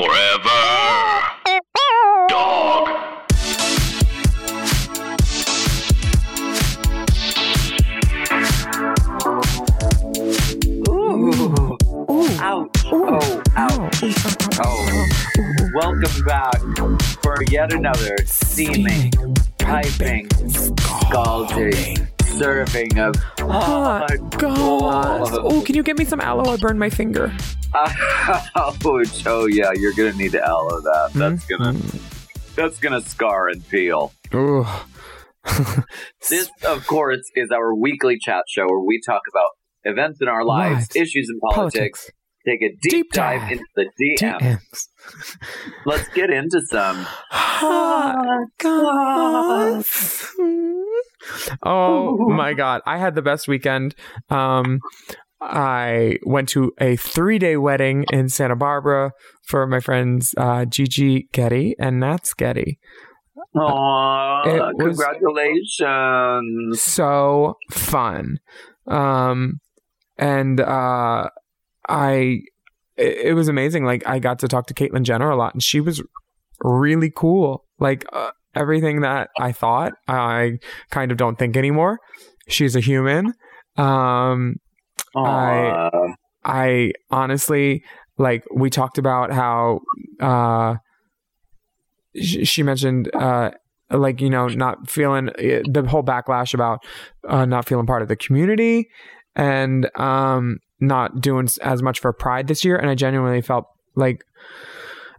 Forever. Dog. Ooh. Ouch. Oh, ouch. Oh. Welcome back for yet another steaming, piping, scalding serving of Oh, God. Oh, can you get me some aloe? I burned my finger. Ouch. Oh yeah, you're gonna need to aloe that. That's gonna Mm. that's gonna scar and peel. Ooh. This, of course, is our weekly chat show where we talk about events in our lives, Lives. issues in politics, take a deep, Deep dive, dive. into the DM. DMs. Let's get into some. Hot goss. Oh my god, I had the best weekend. Um I went to a three day wedding in Santa Barbara for my friends uh, Gigi Getty and Nats Getty. Was- congratulations. So fun. Um and uh I it, it was amazing. Like I got to talk to Caitlyn Jenner a lot and she was really cool. Like uh, everything that I thought, I kind of don't think anymore. She's a human. Um Aw. I honestly like we talked about how uh sh- she mentioned uh like you know not feeling uh, the whole backlash about uh not feeling part of the community and um not doing as much for pride this year and I genuinely felt like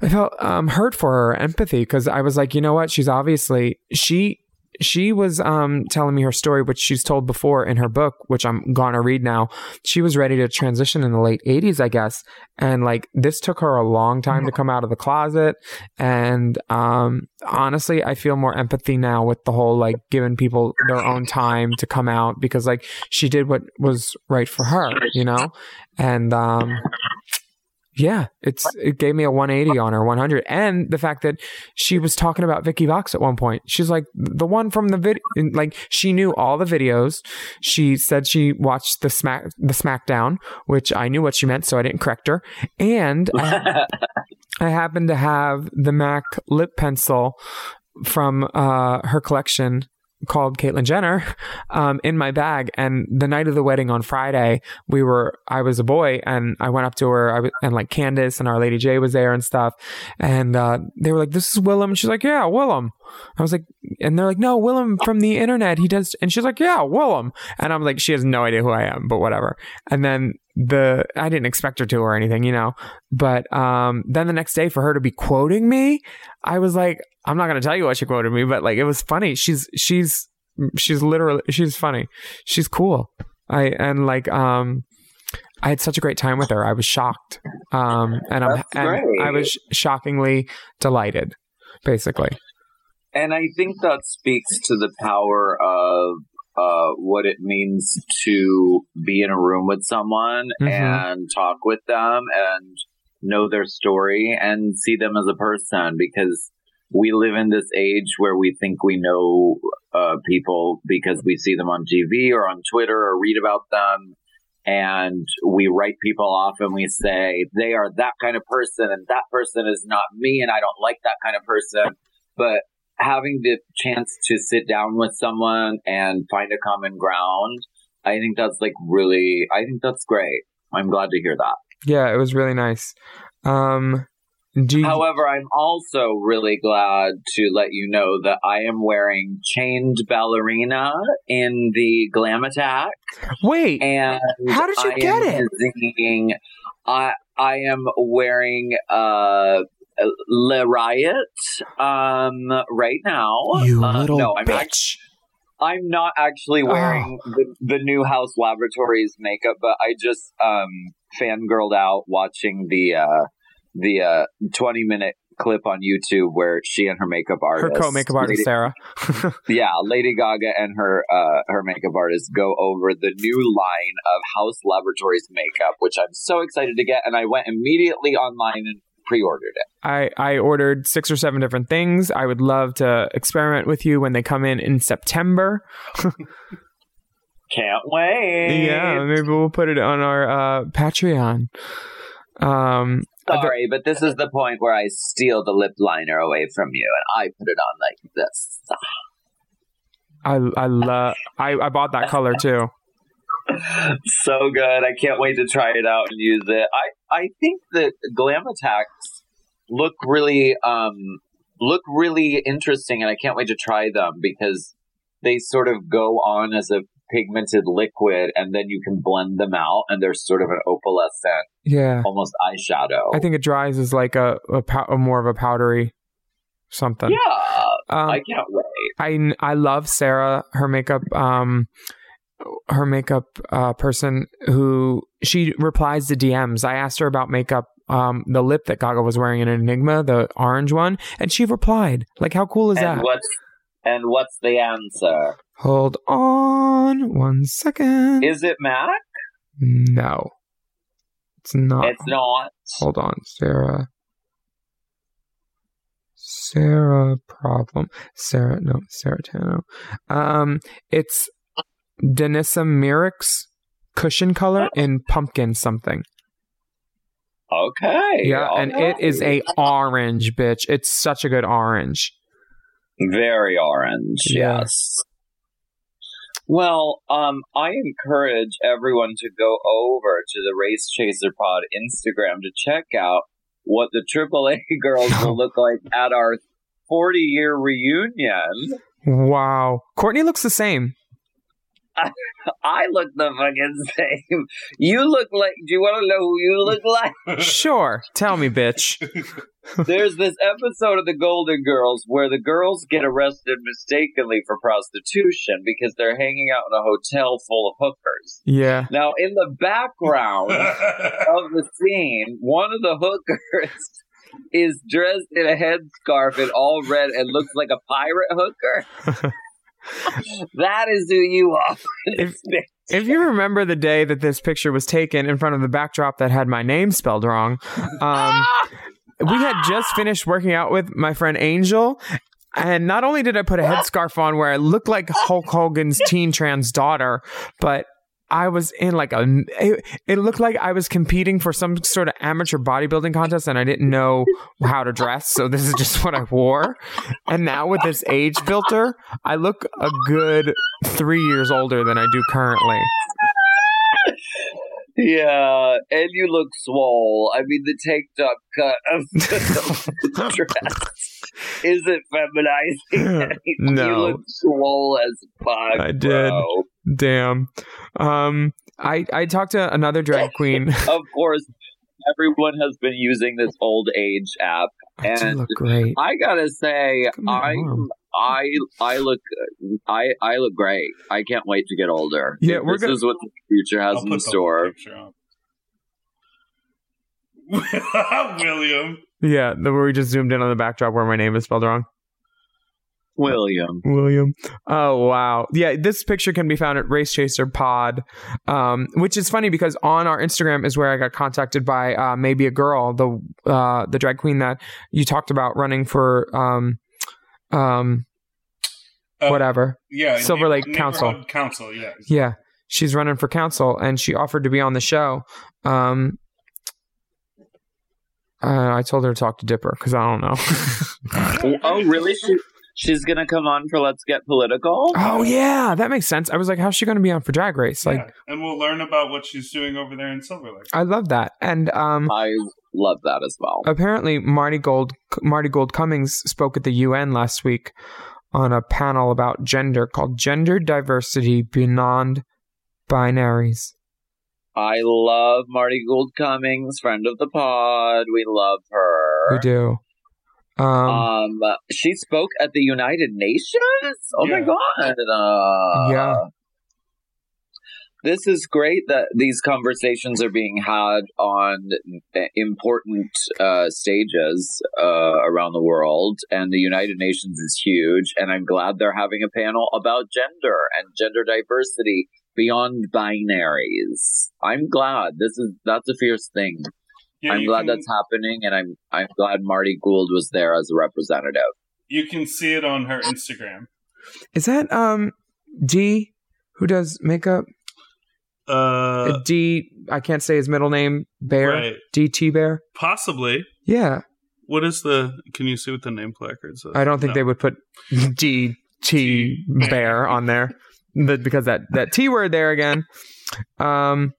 I felt um hurt for her empathy cuz I was like you know what? She's obviously she she was um telling me her story which she's told before in her book which I'm going to read now. She was ready to transition in the late 80s i guess and like this took her a long time to come out of the closet and um honestly i feel more empathy now with the whole like giving people their own time to come out because like she did what was right for her you know? And um yeah, it's it gave me a 180 on her 100, and the fact that she was talking about Vicky Vox at one point. She's like the one from the video, like she knew all the videos. She said she watched the smack the SmackDown, which I knew what she meant, so I didn't correct her. And I, I happened to have the MAC lip pencil from uh, her collection called Caitlyn Jenner um, in my bag. And the night of the wedding on Friday, we were I was a boy and I went up to her I was, and like Candis and Our Lady J was there and stuff. And uh, they were like, "This is Willam." And she's like, "Yeah, Willam." I was like, and they're like, "No, Willam from the internet. He does." And she's like, "Yeah, Willam." And I'm like, she has no idea who I am, but whatever. And then the I didn't expect her to or anything, you know. But um, then the next day for her to be quoting me, I was like, I'm not gonna tell you what she quoted me, but like it was funny. She's she's she's literally she's funny. She's cool. I and like um I had such a great time with her. I was shocked. Um and I'm and. I was shockingly delighted, basically. And I think that speaks to the power of uh, what it means to be in a room with someone Mhm. and talk with them and know their story and see them as a person because we live in this age where we think we know uh, people because we see them on TV or on Twitter or read about them. And we write people off and we say they are that kind of person and that person is not me and I don't like that kind of person. But having the chance to sit down with someone and find a common ground, I think that's like really, I think that's great. I'm glad to hear that. Yeah, it was really nice. Um do you, However, I'm also really glad to let you know that I am wearing chained ballerina in the Glam Attack, wait, and How did you I get it? Singing, I I am wearing uh Le Riot um right now. you Uh, little no, I'm bitch. act- I'm not actually wearing Oh. the, the new Haus Laboratories makeup, but I just um fangirled out watching the uh the uh 20 minute clip on YouTube where she and her makeup artist, her co makeup artist Lady, Sarah. yeah, Lady Gaga and her uh her makeup artist go over the new line of Haus Laboratories makeup, which I'm so excited to get and I went immediately online and pre-ordered it. I, I ordered six or seven different things. I would love to experiment with you when they come in in September. Can't wait. Yeah, maybe we'll put it on our uh, Patreon. Um, sorry, but this is the point where I steal the lip liner away from you and I put it on like this. I I love. I I bought that color too. So good. I can't wait to try it out and use it. I, I think that glam attacks look really um look really interesting and I can't wait to try them because they sort of go on as a pigmented liquid and then you can blend them out and they're sort of an opalescent Yeah, almost eyeshadow. I think it dries as like a a, pow- a more of a powdery something. yeah. Um, I can't wait. I I love Sarah, her makeup um her makeup uh person who she replies to DMs. I asked her about makeup um the lip that Gaga was wearing in Enigma, the orange one, and she replied. Like how cool is and that? what's and what's the answer? Hold on one second. Is it Mac? no. It's not. It's not. Hold on, Sarah. Sarah problem. Sarah no, Sarah Tanno. Um it's Danessa Myricks cushion color in pumpkin something. Okay. Yeah, and it is a orange, bitch. It's such a good orange. Very orange, Yeah. yes. Well, um, I encourage everyone to go over to the Race Chaser Pod Instagram to check out what the AAA girls will look like at our 40 year reunion. Wow. Courtney looks the same. I look the fucking same. You look like, do you want to know who you look like? Sure. Tell me, bitch. There's this episode of The Golden Girls where the girls get arrested mistakenly for prostitution because they're hanging out in a hotel full of hookers. Yeah. Now, in the background of the scene, one of the hookers is dressed in a headscarf and all red and looks like a pirate hooker. That is who you are. If- If you remember the day that this picture was taken in front of the backdrop that had my name spelled wrong, um, we had just finished working out with my friend Angel. And not only did I put a headscarf on where I looked like Hulk Hogan's teen trans daughter, but I was in like a. It, it looked like I was competing for some sort of amateur bodybuilding contest and I didn't know how to dress. So this is just what I wore. And now with this age filter, I look a good three years older than I do currently. Yeah, and you look swole. I mean, the tank top cut of the dress isn't feminizing. No. you look swole as fuck. I did. bro. Damn. Um, I I talked to another drag queen. Of course, everyone has been using this old age app, I And- look great. I gotta say, Look at my I. I I look I I look great. I can't wait to get older. Yeah, we're this gonna- is what the future has I'll in store. William. Yeah, the where we just zoomed in on the backdrop where my name is spelled wrong. William. William. Oh wow. Yeah, this picture can be found at Race Chaser Pod, um, which is funny because on our Instagram is where I got contacted by uh, maybe a girl, the uh, the drag queen that you talked about running for um, um, Uh, whatever. Yeah. Silver Lake neighborhood Council. Council, yeah. Yeah, she's running for council, and she offered to be on the show. Um, uh, I told her to talk to Dipper because I don't know. Oh, really? She, she's gonna come on for Let's Get Political. oh yeah, that makes sense. I was like, how's she going to be on for Drag Race? Like, yeah. And we'll learn about what she's doing over there in Silver Lake. I love that. And um, I love that as well. apparently, Marti Gold Marti Gold Cummings spoke at the UN last week on a panel about gender called "Gender Diversity Beyond Binaries." I love Marti Gould Cummings, friend of the pod. We love her. We do. Um, Um, she spoke at the United Nations. Oh my god! Uh, Yeah. this is great that these conversations are being had on important uh, stages uh, around the world, and the United Nations is huge. And I'm glad they're having a panel about gender and gender diversity beyond binaries. I'm glad this is that's a fierce thing. Yeah, I'm glad can, that's happening, and I'm I'm glad Marti Gould was there as a representative. You can see it on her Instagram. is that um D who does makeup? Uh, D. I can't say his middle name. Bear. right. DT Bear. Possibly. Yeah. What is the? Can you see what the name placard says? I don't think No. they would put DT Bear on there, but because that that T word there again. Um.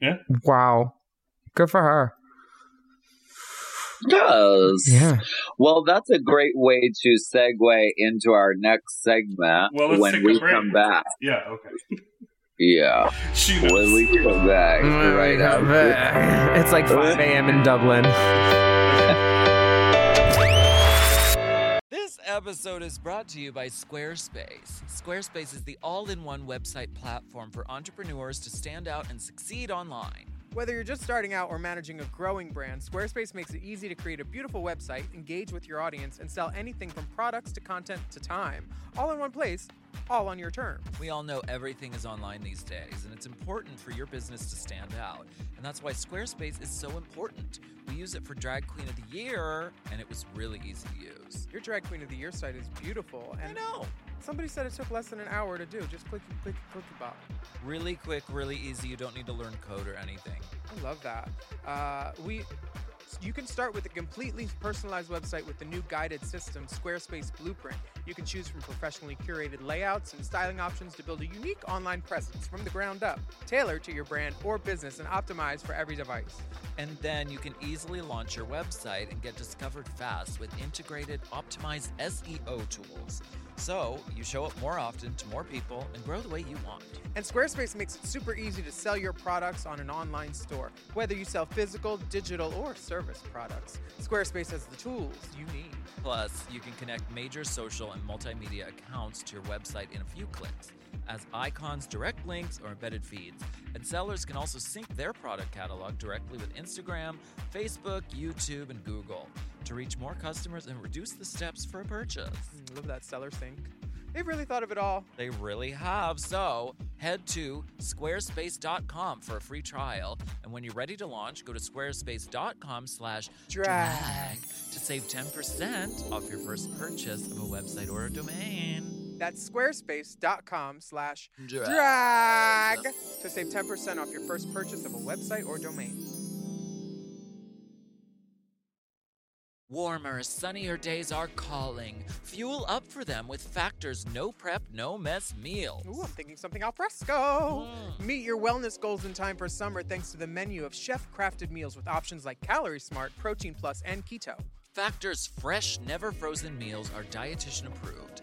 Yeah. Wow. Good for her. Yes. Yeah. Well, that's a great way to segue into our next segment Well, when we break. come back. Yeah. Okay. Yeah. She When we come back, right after. It's like 5 a.m. in Dublin. Episode is brought to you by Squarespace. Squarespace is the all in one website platform for entrepreneurs to stand out and succeed online. Whether you're just starting out or managing a growing brand, Squarespace makes it easy to create a beautiful website, engage with your audience, and sell anything from products to content to time, all in one place, all on your terms. We all know everything is online these days, and it's important for your business to stand out. And that's why Squarespace is so important. We use it for Drag Queen of the Year, and it was really easy to use. Your Drag Queen of the Year site is beautiful, I and know. Somebody said it took less than an hour to do. Just click, click, click, bop. Really quick, really easy. You don't need to learn code or anything. I love that. Uh, we, you can start with a completely personalized website with the new guided system, Squarespace Blueprint. You can choose from professionally curated layouts and styling options to build a unique online presence from the ground up, tailored to your brand or business and optimized for every device. And then you can easily launch your website and get discovered fast with integrated, optimized SEO tools. So you show up more often to more people and grow the way you want. And Squarespace makes it super easy to sell your products on an online store, whether you sell physical, digital, or service products. Squarespace has the tools you need. Plus, you can connect major social and multimedia accounts to your website in a few clicks, as icons, direct links, or embedded feeds. And sellers can also sync their product catalog directly with Instagram, Facebook, YouTube, and Google to reach more customers and reduce the steps for a purchase. Mm, Love that seller sync. They've really thought of it all. They really have. So head to squarespace.com for a free trial. And when you're ready to launch, go to squarespace.com slash Drag. to save 10% off your first purchase of a website or a domain. That's squarespace.com slash Drag. drag to save 10% off your first purchase of a website or domain. Warmer, sunnier days are calling. Fuel up for them with Factor's no prep, no mess meals. Ooh, I'm thinking something al fresco. Mm. Meet your wellness goals in time for summer thanks to the menu of chef crafted meals with options like Calorie Smart, Protein Plus, and Keto. Factor's fresh, never frozen meals are dietitian approved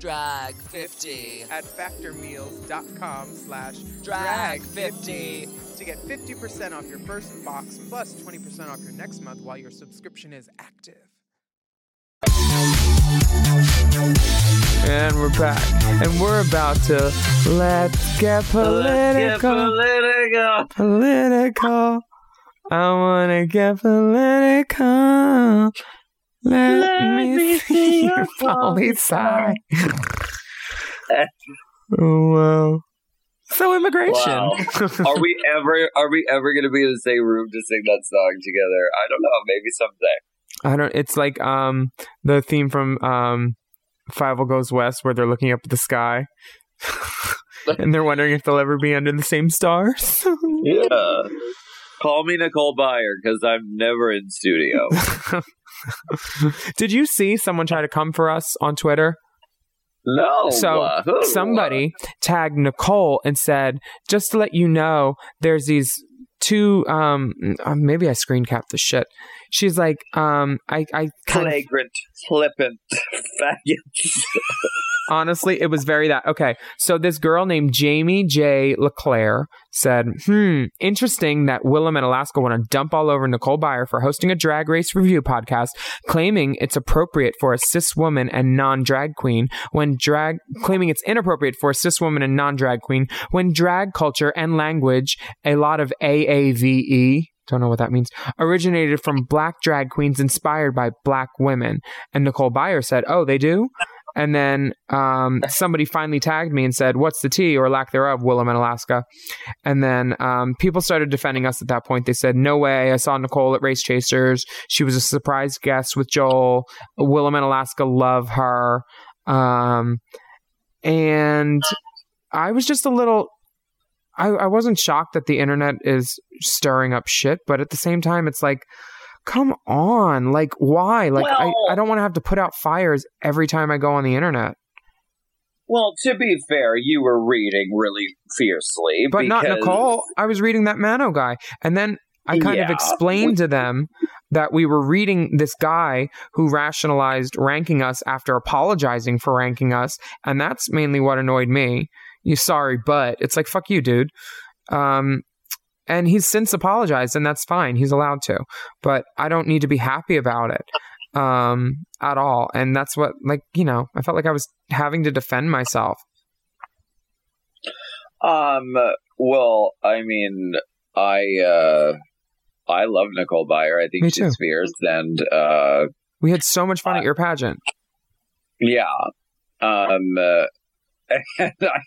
Drag 50. at factormeals.com slash Drag drag50 to get 50% off your first box plus 20% off your next month while your subscription is active. And we're back. And we're about to let's get political. political. Political. I wanna get political. Let, me see your poli sci. oh wow. So immigration. Wow. Are we ever are we ever gonna be in the same room to sing that song together? I don't know. Maybe someday. I don't. It's like um the theme from um Fievel Goes West, where they're looking up at the sky, and they're wondering if they'll ever be under the same stars. Yeah. Call me Nicole Byer because I'm never in studio. Did you see someone try to come for us on Twitter? No. So uh, who? somebody tagged Nicole and said, "Just to let you know, there's these two um uh, maybe I screen capped the shit. She's like um I I kind of Flagrant, flippant, faggots. Honestly it was very that okay so this girl named jamie j leclaire said hmm interesting that willam and alaska want to dump all over nicole byer for hosting a drag race review podcast claiming it's appropriate for a cis woman and non-drag queen when drag claiming it's inappropriate for a cis woman and non-drag queen when drag culture and language a lot of aave don't know what that means. Originated from black drag queens inspired by black women. And Nicole Byer said, Oh, they do? And then um, somebody finally tagged me and said, What's the tea or lack thereof, Willam and Alaska? And then um, people started defending us at that point. They said, No way. I saw Nicole at Race Chasers. She was a surprise guest with Joel. Willam and Alaska love her. Um, and I was just a little. I, I wasn't shocked that the internet is stirring up shit, but at the same time, it's like, come on. Like, why? Like, I, Well- I don't want to have to put out fires every time I go on the internet. Well, to be fair, you were reading really fiercely, But not Nicole. I was reading that Mano guy. And then I kind of explained to them that we were reading this guy who rationalized ranking us after apologizing for ranking us. And that's mainly what annoyed me. You sorry, but it's like, fuck you, dude. Um, and he's since apologized, and that's fine. He's allowed to. But I don't need to be happy about it um, at all. And that's what, like, you know, I felt like I was having to defend myself. Um. Well, I mean, I uh, I love Nicole Byer. I think she's fierce, and uh, We had so much fun at your pageant. yeah. Um. Uh, and I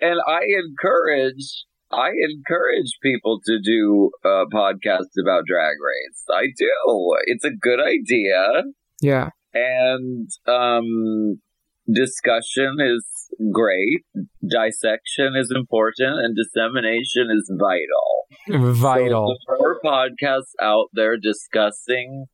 and I encourage I encourage people to do uh, podcasts about Drag Race. I do. It's a good idea. Yeah. and um, discussion is great. Dissection is important, and dissemination is vital. Vital. So the more podcasts out there discussing,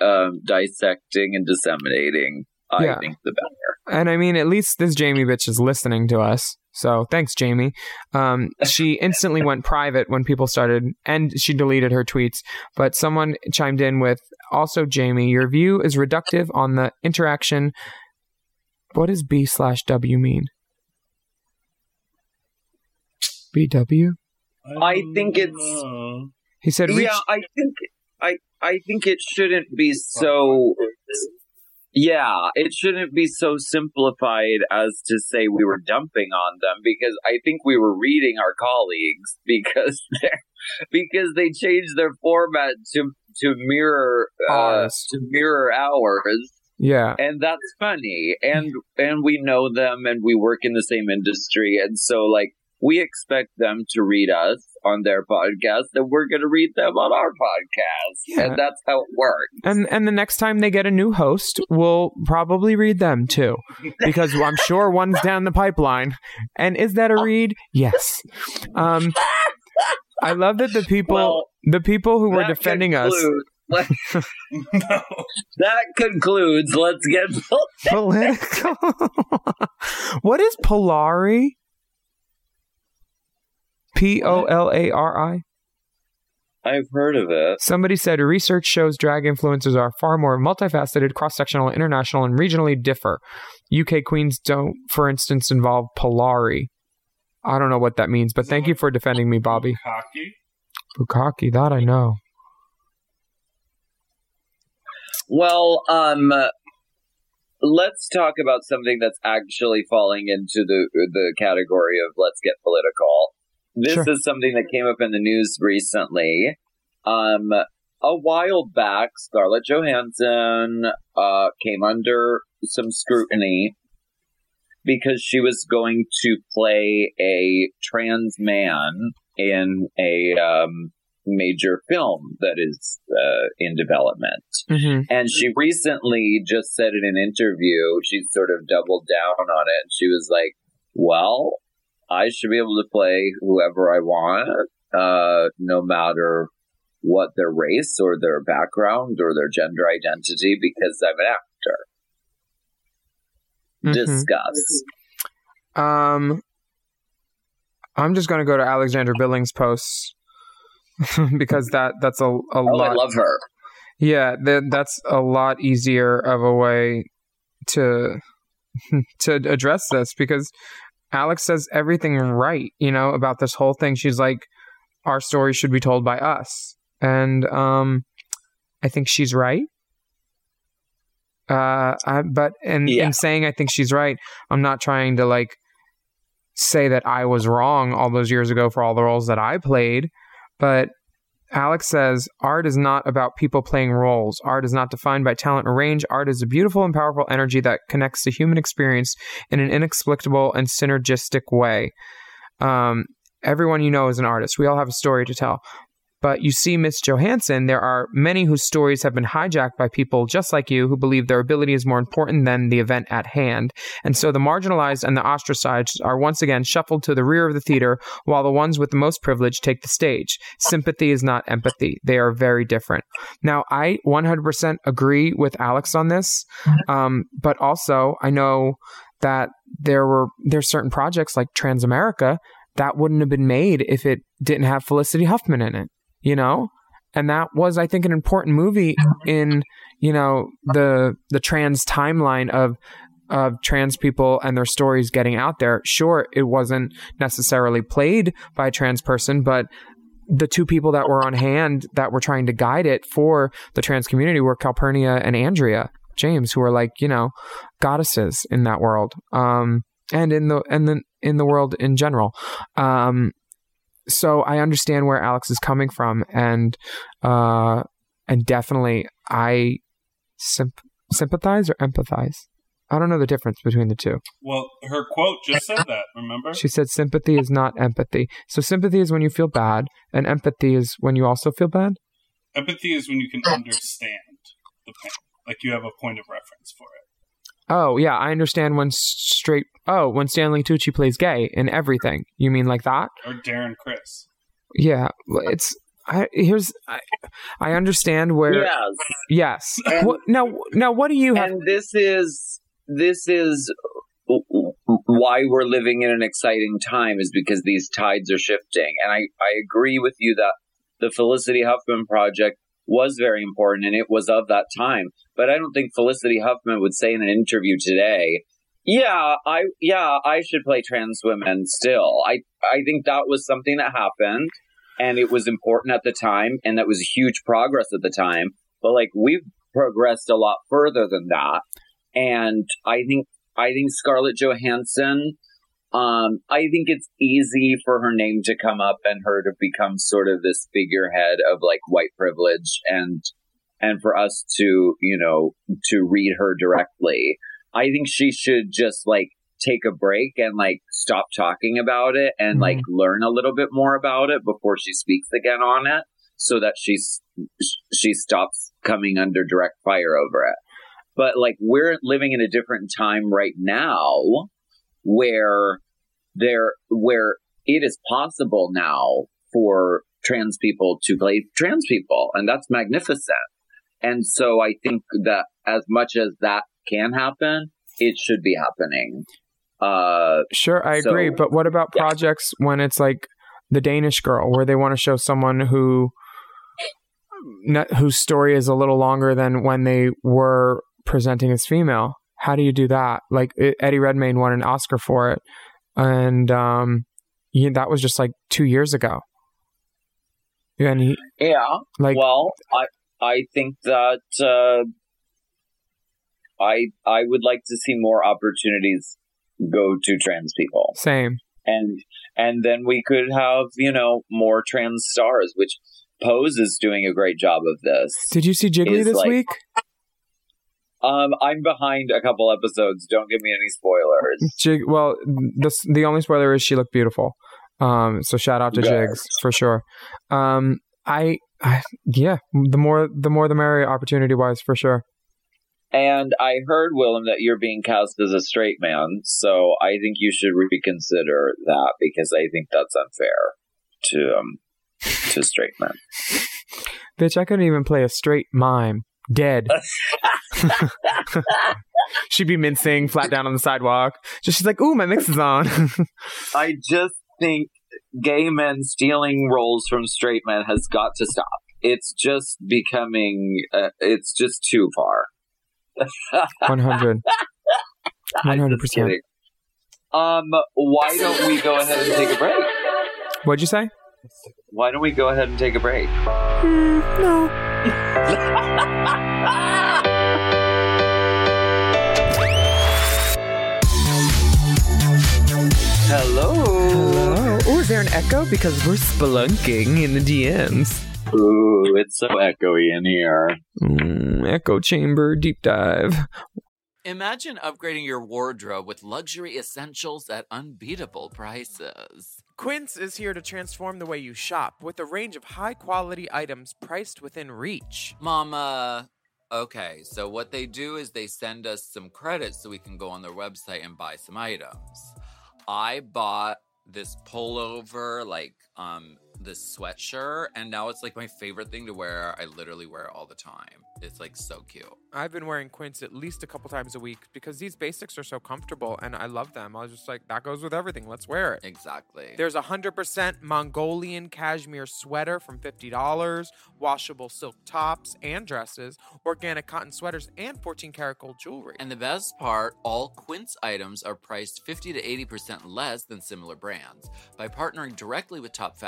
um, dissecting, and disseminating, I Yeah. think the better. And I mean, at least this Jamie bitch is listening to us. So thanks, Jamie. Um, she instantly went private when people started, and she deleted her tweets. But someone chimed in with, also, Jamie, your view is reductive on the interaction. What does B slash W mean? BW? I think it's- He said, reach. Yeah, I think I I think it shouldn't be so. Yeah, it shouldn't be so simplified as to say we were dumping on them because I think we were reading our colleagues because they because they changed their format to to mirror uh, to mirror ours. Yeah. and that's funny. And and we know them and we work in the same industry. And so like we expect them to read us on their podcast and we're going to read them on our podcast Yeah. and that's how it works And and the next time they get a new host, we'll probably read them too, because I'm sure one's down the pipeline. And is that a read? Yes. Um, I love that the people, Well, the people who were defending us, no. that concludes let's get political. what is Polari? P O L A R I. i've heard of it Somebody said research shows drag influencers are far more multifaceted, cross sectional, international, and regionally differ. UK queens don't, for instance, involve Polari. I don't know what that means, but thank you for defending me, Bobby. Cocky. Bukaki, that I know. Well, um, let's talk about something that's actually falling into the the category of let's get political. This Sure. is something that came up in the news recently. Um, a while back, Scarlett Johansson uh, came under some scrutiny because she was going to play a trans man in a um, major film that is uh, in development. hmm And she recently just said in an interview, she sort of doubled down on it. She was like, well, I should be able to play whoever I want, uh, no matter what their race or their background or their gender identity because I'm an actor. Mhm. Discuss. Um, I'm just going to go to Alexandra Billings' posts because that that's a, a Oh, lot. I love her. Yeah, that that's a lot easier of a way to to address this because Alex says everything right, you know, about this whole thing. She's like, our story should be told by us, and um, I think she's right. Uh, I, but in Yeah. in saying I think she's right, I'm not trying to like say that I was wrong all those years ago for all the roles that I played, but Alex says art is not about people playing roles. Art is not defined by talent or range. Art is a beautiful and powerful energy that connects the human experience in an inexplicable and synergistic way. Um, everyone you know is an artist. We all have a story to tell. But you see, Miss Johansson, there are many whose stories have been hijacked by people just like you who believe their ability is more important than the event at hand. And so the marginalized and the ostracized are once again shuffled to the rear of the theater while the ones with the most privilege take the stage. Sympathy is not empathy. They are very different. Now, I 100% agree with Alex on this. Um, but also, I know that there were there's certain projects like Transamerica that wouldn't have been made if it didn't have Felicity Huffman in it, you know? And that was, I think, an important movie in, you know, the the trans timeline of of trans people and their stories getting out there. Sure, it wasn't necessarily played by a trans person, but the two people that were on hand that were trying to guide it for the trans community were Calpernia and Andrea James, who are like, you know, goddesses in that world. Um and in the and the in the world in general. Um so I understand where Alex is coming from and uh and definitely I symp- sympathize or empathize. I don't know the difference between the two. Well, her quote just said that. Remember? She said sympathy is not empathy. So sympathy is when you feel bad, and empathy is when you also feel bad. Empathy is when you can understand the pain, like you have a point of reference for it. Oh yeah, I understand when straight. Oh, when Stanley Tucci plays gay in everything. You mean like that? Or Darren Criss. Yeah, it's. I here's. I, I understand where. Yes. Yes. And- What, now, now, what do you have? and this is this is why we're living in an exciting time is because these tides are shifting and i i agree with you that the felicity huffman project was very important and it was of that time. But i don't think felicity huffman would say in an interview today yeah i yeah i should play trans women still. I i think that was something that happened and it was important at the time and that was huge progress at the time. But like we've progressed a lot further than that. And I think I think Scarlett Johansson. Um, I think it's easy for her name to come up and her to become sort of this figurehead of like white privilege and and for us to you know to read her directly. I think she should just like take a break and like stop talking about it and like learn a little bit more about it before she speaks again on it so that she's she stops coming under direct fire over it but like we're living in a different time right now where there where it is possible now for trans people to play trans people and that's magnificent and so i think that as much as that can happen it should be happening uh Sure, I So- agree. But what about Yeah. projects when it's like the Danish girl, where they want to show someone who not, whose story is a little longer than when they were presenting as female? How do you do that? Like it, Eddie Redmayne won an Oscar for it, and um, yeah, that was just like two years ago. And he yeah like well i i think that uh i i would like to see more opportunities go to trans people same. and and then we could have you know more trans stars which pose is doing a great job of this Did you see Jiggly Is this like- week? Um i'm behind a couple episodes don't give me any spoilers Jig. Well, the the only spoiler is she looked beautiful. Um, so shout out to. Jigs for sure. Um, I, I, yeah, the more the more the merrier, opportunity wise, for sure. and i heard willam that you're being cast as a straight man so i think you should reconsider that because i think that's unfair to um to straight men Bitch, I couldn't even play a straight mime. Dead. She'd be mincing flat down on the sidewalk. Just she's like, "Ooh, my mix is on." I just think gay men stealing roles from straight men has got to stop. It's just becoming. Uh, it's just too far. 100. I'm 100%. Um, why don't we go ahead and take a break? What'd you say? Why don't we go ahead and take a break? no. Hello. Hello. Oh, is there an echo? Because we're spelunking in the DMs. Ooh, it's so echoey in here. Mm, echo chamber deep dive. Imagine upgrading your wardrobe with luxury essentials at unbeatable prices. Quince is here to transform the way you shop with a range of high quality items priced within reach. Mama, okay, so what they do is they send us some credits so we can go on their website and buy some items. I bought this pullover, like um this sweatshirt, and now it's like my favorite thing to wear. I literally wear it all the time. It's like so cute. I've been wearing Quince at least a couple times a week because these basics are so comfortable and I love them. I was just like, that goes with everything. Let's wear it. Exactly. There's a 100% Mongolian cashmere sweater from $50, washable silk tops and dresses, organic cotton sweaters, and 14 karat gold jewelry. And the best part, all Quince items are priced 50 to 80% less than similar brands. By partnering directly with top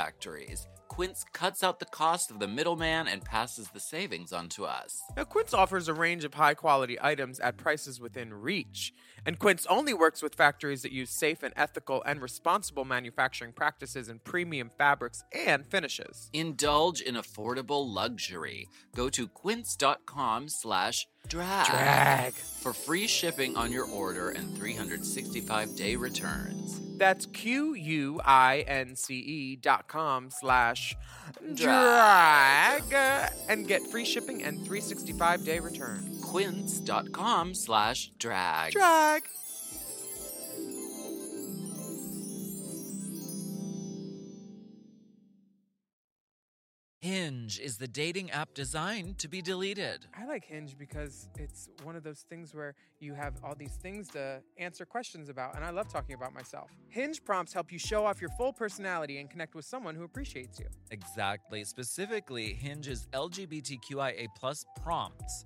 Quince cuts out the cost of the middleman and passes the savings on to us. Now, Quince offers a range of high quality items at prices within reach. And Quince only works with factories that use safe and ethical and responsible manufacturing practices and premium fabrics and finishes. Indulge in affordable luxury. Go to quince.com slash drag, Drag. for free shipping on your order and 365 day returns. That's Q U I N C E dot com slash drag uh, and get free shipping and 365 day returns. Quince.com slash drag. Drag. Hinge is the dating app designed to be deleted. I like Hinge because it's one of those things where you have all these things to answer questions about, and I love talking about myself. Hinge prompts help you show off your full personality and connect with someone who appreciates you. Exactly. Specifically, Hinge's LGBTQIA plus prompts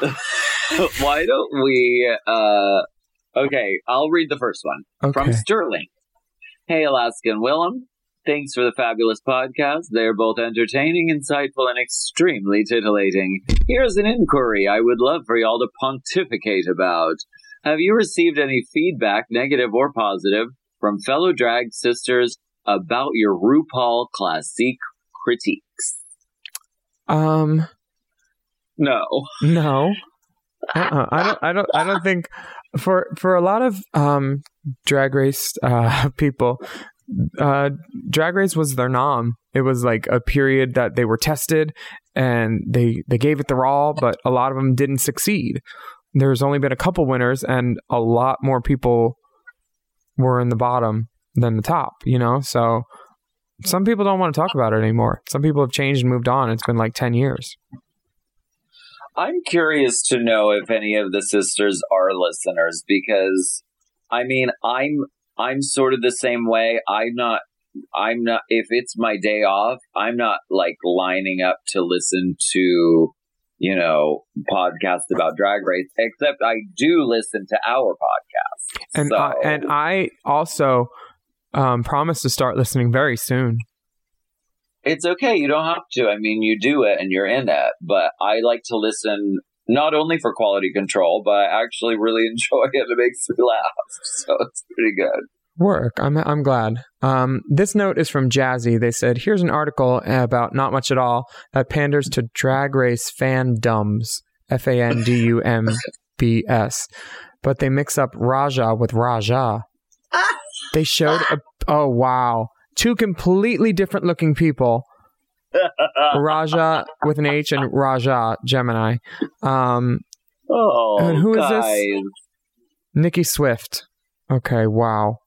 Why don't we? uh Okay, I'll read the first one from Sterling. Hey, Alaska and Willam. Thanks for the fabulous podcast. They're both entertaining, insightful, and extremely titillating. Here's an inquiry I would love for y'all to pontificate about. Have you received any feedback, negative or positive, from fellow drag sisters about your RuPaul Classique critiques? Um, No. no. Uh-uh. I don't. I don't. I don't think for for a lot of um drag race uh people, uh, drag race was their nom. It was like a period that they were tested and they they gave it their all, but a lot of them didn't succeed. There's only been a couple winners, and a lot more people were in the bottom than the top. You know, so some people don't want to talk about it anymore. Some people have changed and moved on. It's been like ten years. I'm curious to know if any of the sisters are listeners because I mean I'm I'm sort of the same way. I'm not I'm not if it's my day off, I'm not like lining up to listen to you know podcasts about drag race except I do listen to our podcast. and so, I, and I also um, promise to start listening very soon. It's okay. You don't have to. I mean, you do it and you're in it. But I like to listen not only for quality control, but I actually really enjoy it. It makes me laugh. So it's pretty good. Work. I'm I'm glad. Um, this note is from Jazzy. They said, "Here's an article about not much at all that panders to drag race fandoms, F A N D U M B S, but they mix up Raja with Raja. They showed a oh wow, two completely different looking people, Raja with an H and Raja Gemini. Um, oh, And who is this? Nikki Swift. Okay, wow.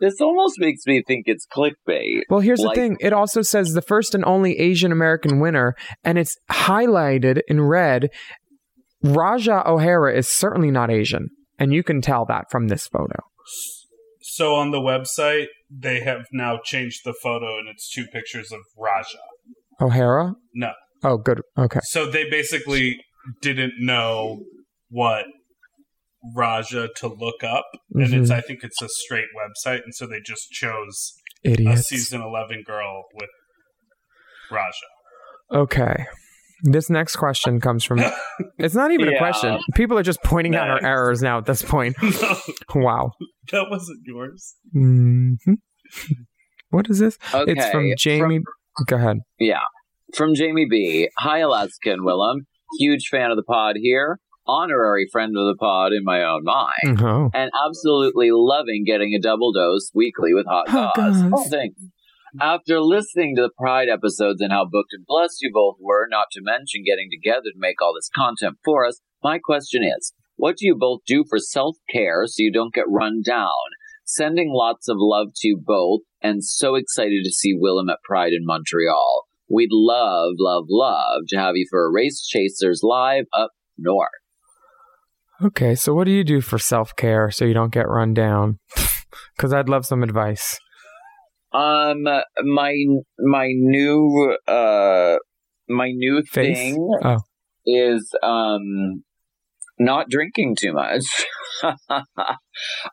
This almost makes me think it's clickbait. Well, here's Like- the thing. It also says the first and only Asian American winner, and it's highlighted in red. Ra'Jah O'Hara is certainly not Asian, and you can tell that from this photo. So on the website, they have now changed the photo, and it's two pictures of Raja. O'Hara? No. Oh, good. Okay. So they basically didn't know what Raja to look up, and it's Mhm. I think it's a straight website, and so they just chose a season eleven girl with Raja. Okay. This next question comes from. It's not even a question. People are just pointing out our errors now at this point. no, Wow. that wasn't yours. hmm What is this? Okay. It's from Jamie. Go ahead. Yeah. From Jamie B. Hi, Alaska and Willam. Huge fan of the pod here. Honorary friend of the pod in my own mind. Oh. And absolutely loving getting a double dose weekly with hot goss. Oh, thanks. After listening to the Pride episodes and how booked and blessed you both were, not to mention getting together to make all this content for us, my question is what do you both do for self care so you don't get run down? Sending lots of love to you both, and so excited to see Willam at Pride in Montreal. We'd love, love, love to have you for a Race Chasers live up north. Okay, so what do you do for self care so you don't get run down? Because I'd love some advice. Um, my my new uh my new Face? thing Oh. is um not drinking too much.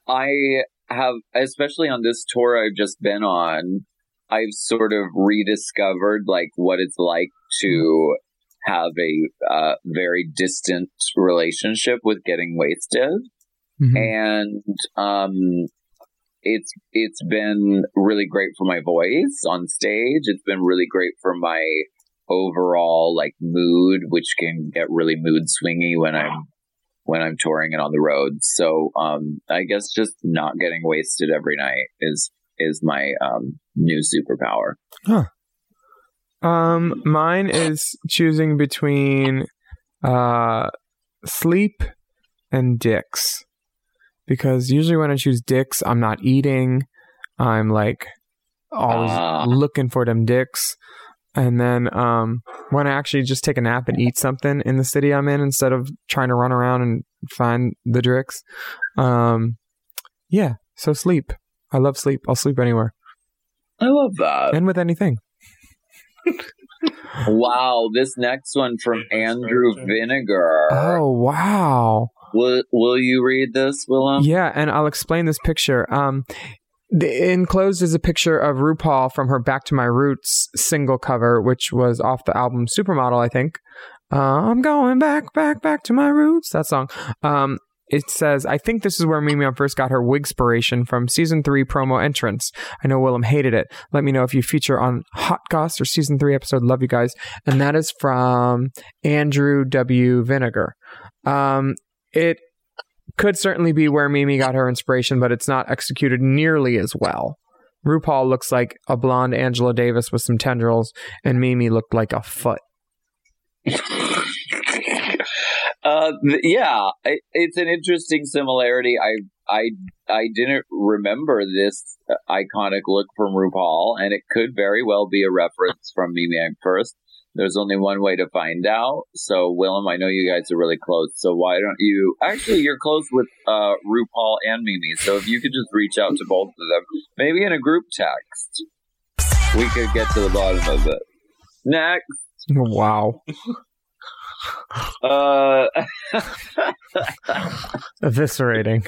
I have, especially on this tour I've just been on, I've sort of rediscovered like what it's like to have a uh, very distant relationship with getting wasted Mhm. and um it's it's been really great for my voice on stage. It's been really great for my overall like mood which can get really mood swingy when i'm when i'm touring and on the road. So um i guess just not getting wasted every night is is my um new superpower. Um, mine is choosing between uh sleep and dicks. Because usually when I choose dicks, I'm not eating. I'm like always Ah. looking for them dicks. And then um when I actually just take a nap and eat something in the city I'm in instead of trying to run around and find the dicks. Um yeah, so sleep. I love sleep. I'll sleep anywhere i love that and with anything. wow this next one from andrew vinegar Oh, wow. Will will you read this willam Yeah, and I'll explain this picture. Um, the enclosed is a picture of RuPaul from her "Back to My Roots" single cover, which was off the album Supermodel, I think. Uh, I'm going back, back, back to my roots. That song. Um, it says, I think this is where Mimi first got her wigspiration from season three promo entrance. I know Willam hated it. Let me know if you feature on Hot Goss or season three episode. Love you guys. And that is from Andrew W. Vinegar. Um, it could certainly be where Mimi got her inspiration, but it's not executed nearly as well. RuPaul looks like a blonde Angela Davis with some tendrils, and Mimi looked like a foot. uh, th- yeah, I, it's an interesting similarity. I I I didn't remember this uh, iconic look from RuPaul, and it could very well be a reference from Mimi Imfurst. There's only one way to find out. So, Willam, I know you guys are really close. So why don't you? Actually, you're close with uh, RuPaul and Mimi. So if you could just reach out to both of them, maybe in a group text, we could get to the bottom of it. Next. Wow. Uh, Eviscerating.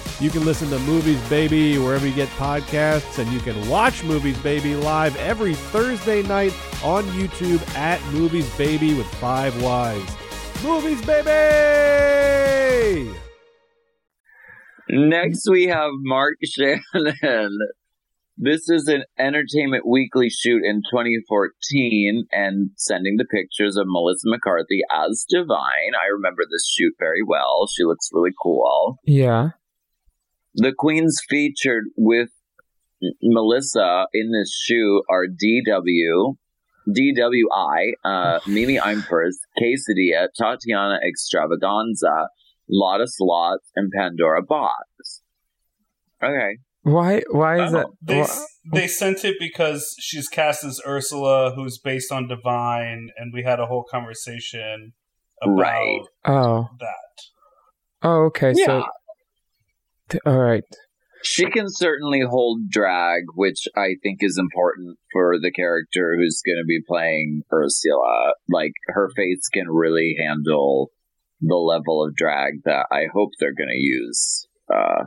You can listen to Movies Baby wherever you get podcasts, and you can watch Movies Baby live every Thursday night on YouTube at Movies Baby with Five Wise. Movies Baby! Next, we have Mark Shannon. This is an Entertainment Weekly shoot in 2014 and sending the pictures of Melissa McCarthy as Divine. I remember this shoot very well. She looks really cool. Yeah. The queens featured with Melissa in this shoe are DW, DWI, uh, Mimi Imfurst, Quesadilla, Tatiana Extravaganza, Lotta Slots, and Pandora Boxx. Okay. Why? Why is that? They, why- they sent it because she's cast as Ursula, who's based on Divine, and we had a whole conversation about Right. oh. that. Oh, okay. Yeah. So, th- all right. She can certainly hold drag, which I think is important for the character who's going to be playing Ursula. Like, her face can really handle the level of drag that I hope they're going to use uh,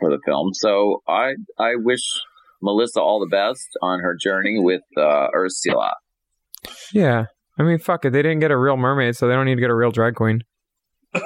for the film. So I I wish Melissa all the best on her journey with uh, Ursula. Yeah. I mean, fuck it. They didn't get a real mermaid, so they don't need to get a real drag queen.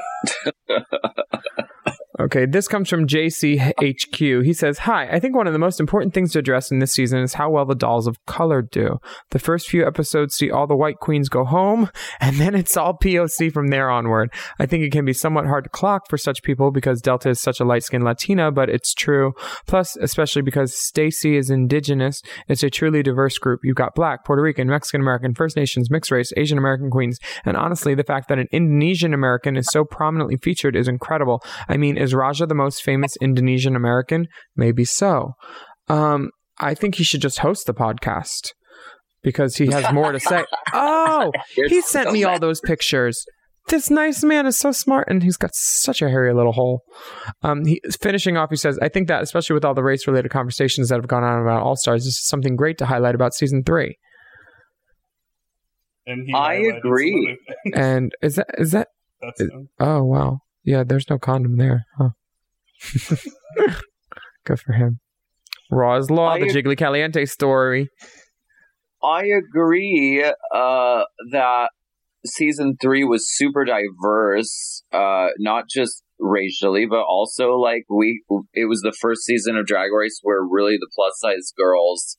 Okay, this comes from JCHQ. He says, Hi, I think one of the most important things to address in this season is how well the dolls of color do. The first few episodes see all the white queens go home, and then it's all POC from there onward. I think it can be somewhat hard to clock for such people because Delta is such a light skinned Latina, but it's true. Plus, especially because Stacy is indigenous, it's a truly diverse group. You've got black, Puerto Rican, Mexican American, First Nations, mixed race, Asian American queens, and honestly, the fact that an Indonesian American is so prominently featured is incredible. I mean, is Raja the most famous Indonesian American? Maybe so. Um, I think he should just host the podcast because he has more to say. Oh, he sent me all those pictures. This nice man is so smart, and he's got such a hairy little hole. Um, he finishing off, he says, "I think that, especially with all the race-related conversations that have gone on about All Stars, this is something great to highlight about season three. And he I highlighted some agree. And is that is that? That's It- Oh wow, yeah. There's no condom there. Huh. Good for him. Raw's Law, I the ag- Jiggly Caliente story. I agree uh, that season three was super diverse, uh, not just racially, but also like we. It was the first season of Drag Race where really the plus size girls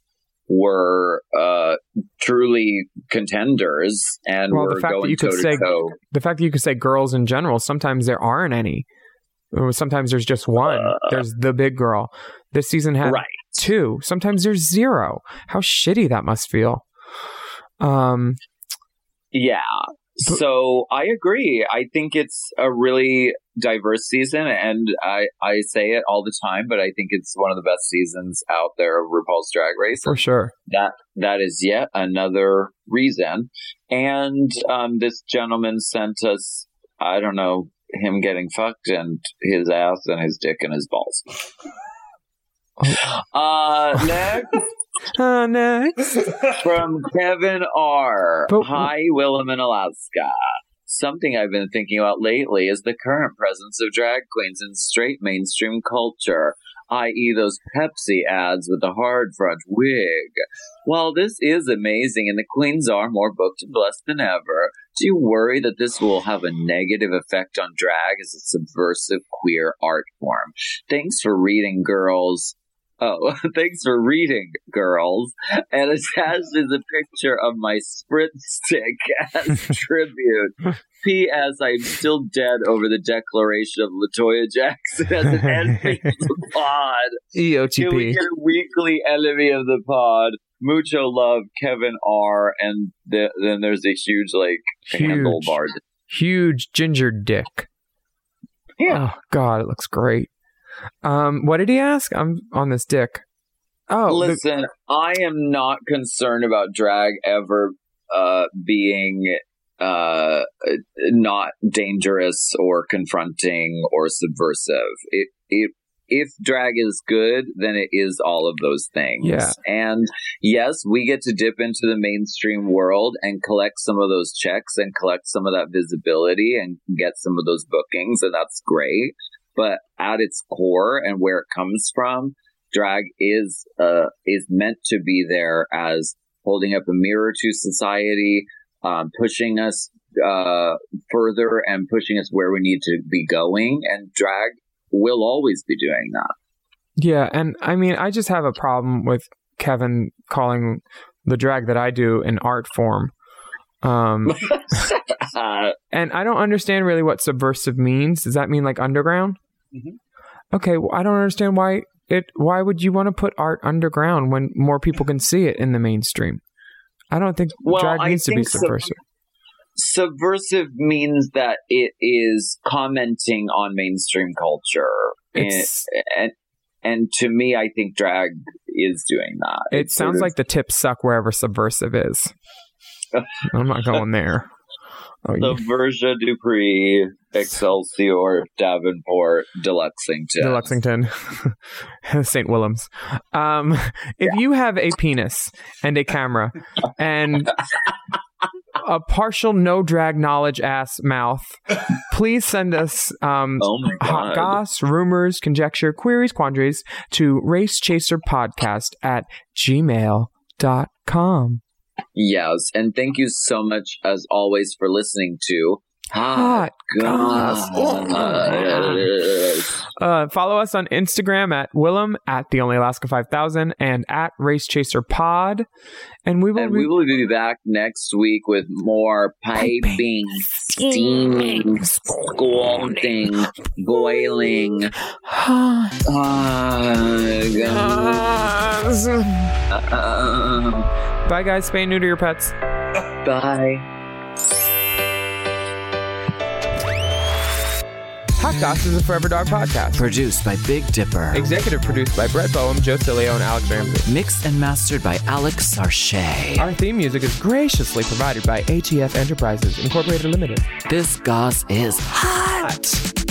were uh, truly contenders and Well, the were fact that going you could say- to toe. The fact that you could say girls in general, sometimes there aren't any. Sometimes there's just one. Uh, there's the big girl. This season had Right. two. Sometimes there's zero. How shitty that must feel. Um, Yeah. So I agree. I think it's a really diverse season, and I, I say it all the time, but I think it's one of the best seasons out there of RuPaul's Drag Race. for sure. That that is yet another reason. And um, this gentleman sent us, I don't know, him getting fucked and his ass and his dick and his balls. Uh, next Uh, next. from Kevin R. But- Hi, Willam in Alaska. something I've been thinking about lately is the current presence of drag queens in straight mainstream culture, i.e., those Pepsi ads with the hard front wig. While this is amazing and the queens are more booked and blessed than ever, do you worry that this will have a negative effect on drag as a subversive queer art form? Thanks for reading, girls. Oh, thanks for reading, girls. And attached is a picture of my sprint stick as tribute. P.S. I'm still dead over the declaration of Latoya Jackson as an enemy of the pod. EOTP. Can we get a weekly enemy of the pod? Mucho love, Kevin R. And the, then there's a huge, like, Huge. handlebar. Huge ginger dick. Yeah. Oh God, it looks great. Um, what did he ask? I'm on this dick. Oh, the- Listen, I am not concerned about drag ever uh, being uh, not dangerous or confronting or subversive. It, it, if drag is good, then it is all of those things. Yeah. And yes, we get to dip into the mainstream world and collect some of those checks and collect some of that visibility and get some of those bookings, and that's great. But at its core and where it comes from, drag is uh is meant to be there as holding up a mirror to society, um, pushing us uh further and pushing us where we need to be going. And drag will always be doing that. yeah, and I mean, I just have a problem with Kevin calling the drag that I do an art form. Um, and I don't understand really what subversive means. Does that mean like underground? Mhm. Okay, well, I don't understand why it. Why would you want to put art underground when more people can see it in the mainstream? I don't think Well, drag I needs to be think sub- subversive. subversive means that it is commenting on mainstream culture. And, and and to me, I think drag is doing that. it sort sounds like the tips suck wherever subversive is. I'm not going there. Oh, the you- Verja Dupree, Excelsior, Davenport, Deluxington. the Lexington, St. Willems. Um, if you have a penis and a camera and a partial no drag knowledge ass mouth, please send us um, Oh hot goss, rumors, conjecture, queries, quandaries to racechaserpodcast at gmail.com. Yes, and thank you so much as always for listening to Hot Goss. Uh, follow us on Instagram at Willam at the Only Alaska 5000 and at Race Chaser Pod. And we will And be we will be back next week with more piping, steaming, scalding, boiling. Ah, God. Bye, guys. Spay and neuter your pets. Bye. Hot Goss is a Forever Dog podcast. Produced by Big Dipper. Executive produced by Brett Boham, Joe Cilio, and Alex Ramsey. Mixed and mastered by Alex Sarche. Our theme music is graciously provided by ATF Enterprises Incorporated Limited. This goss is hot.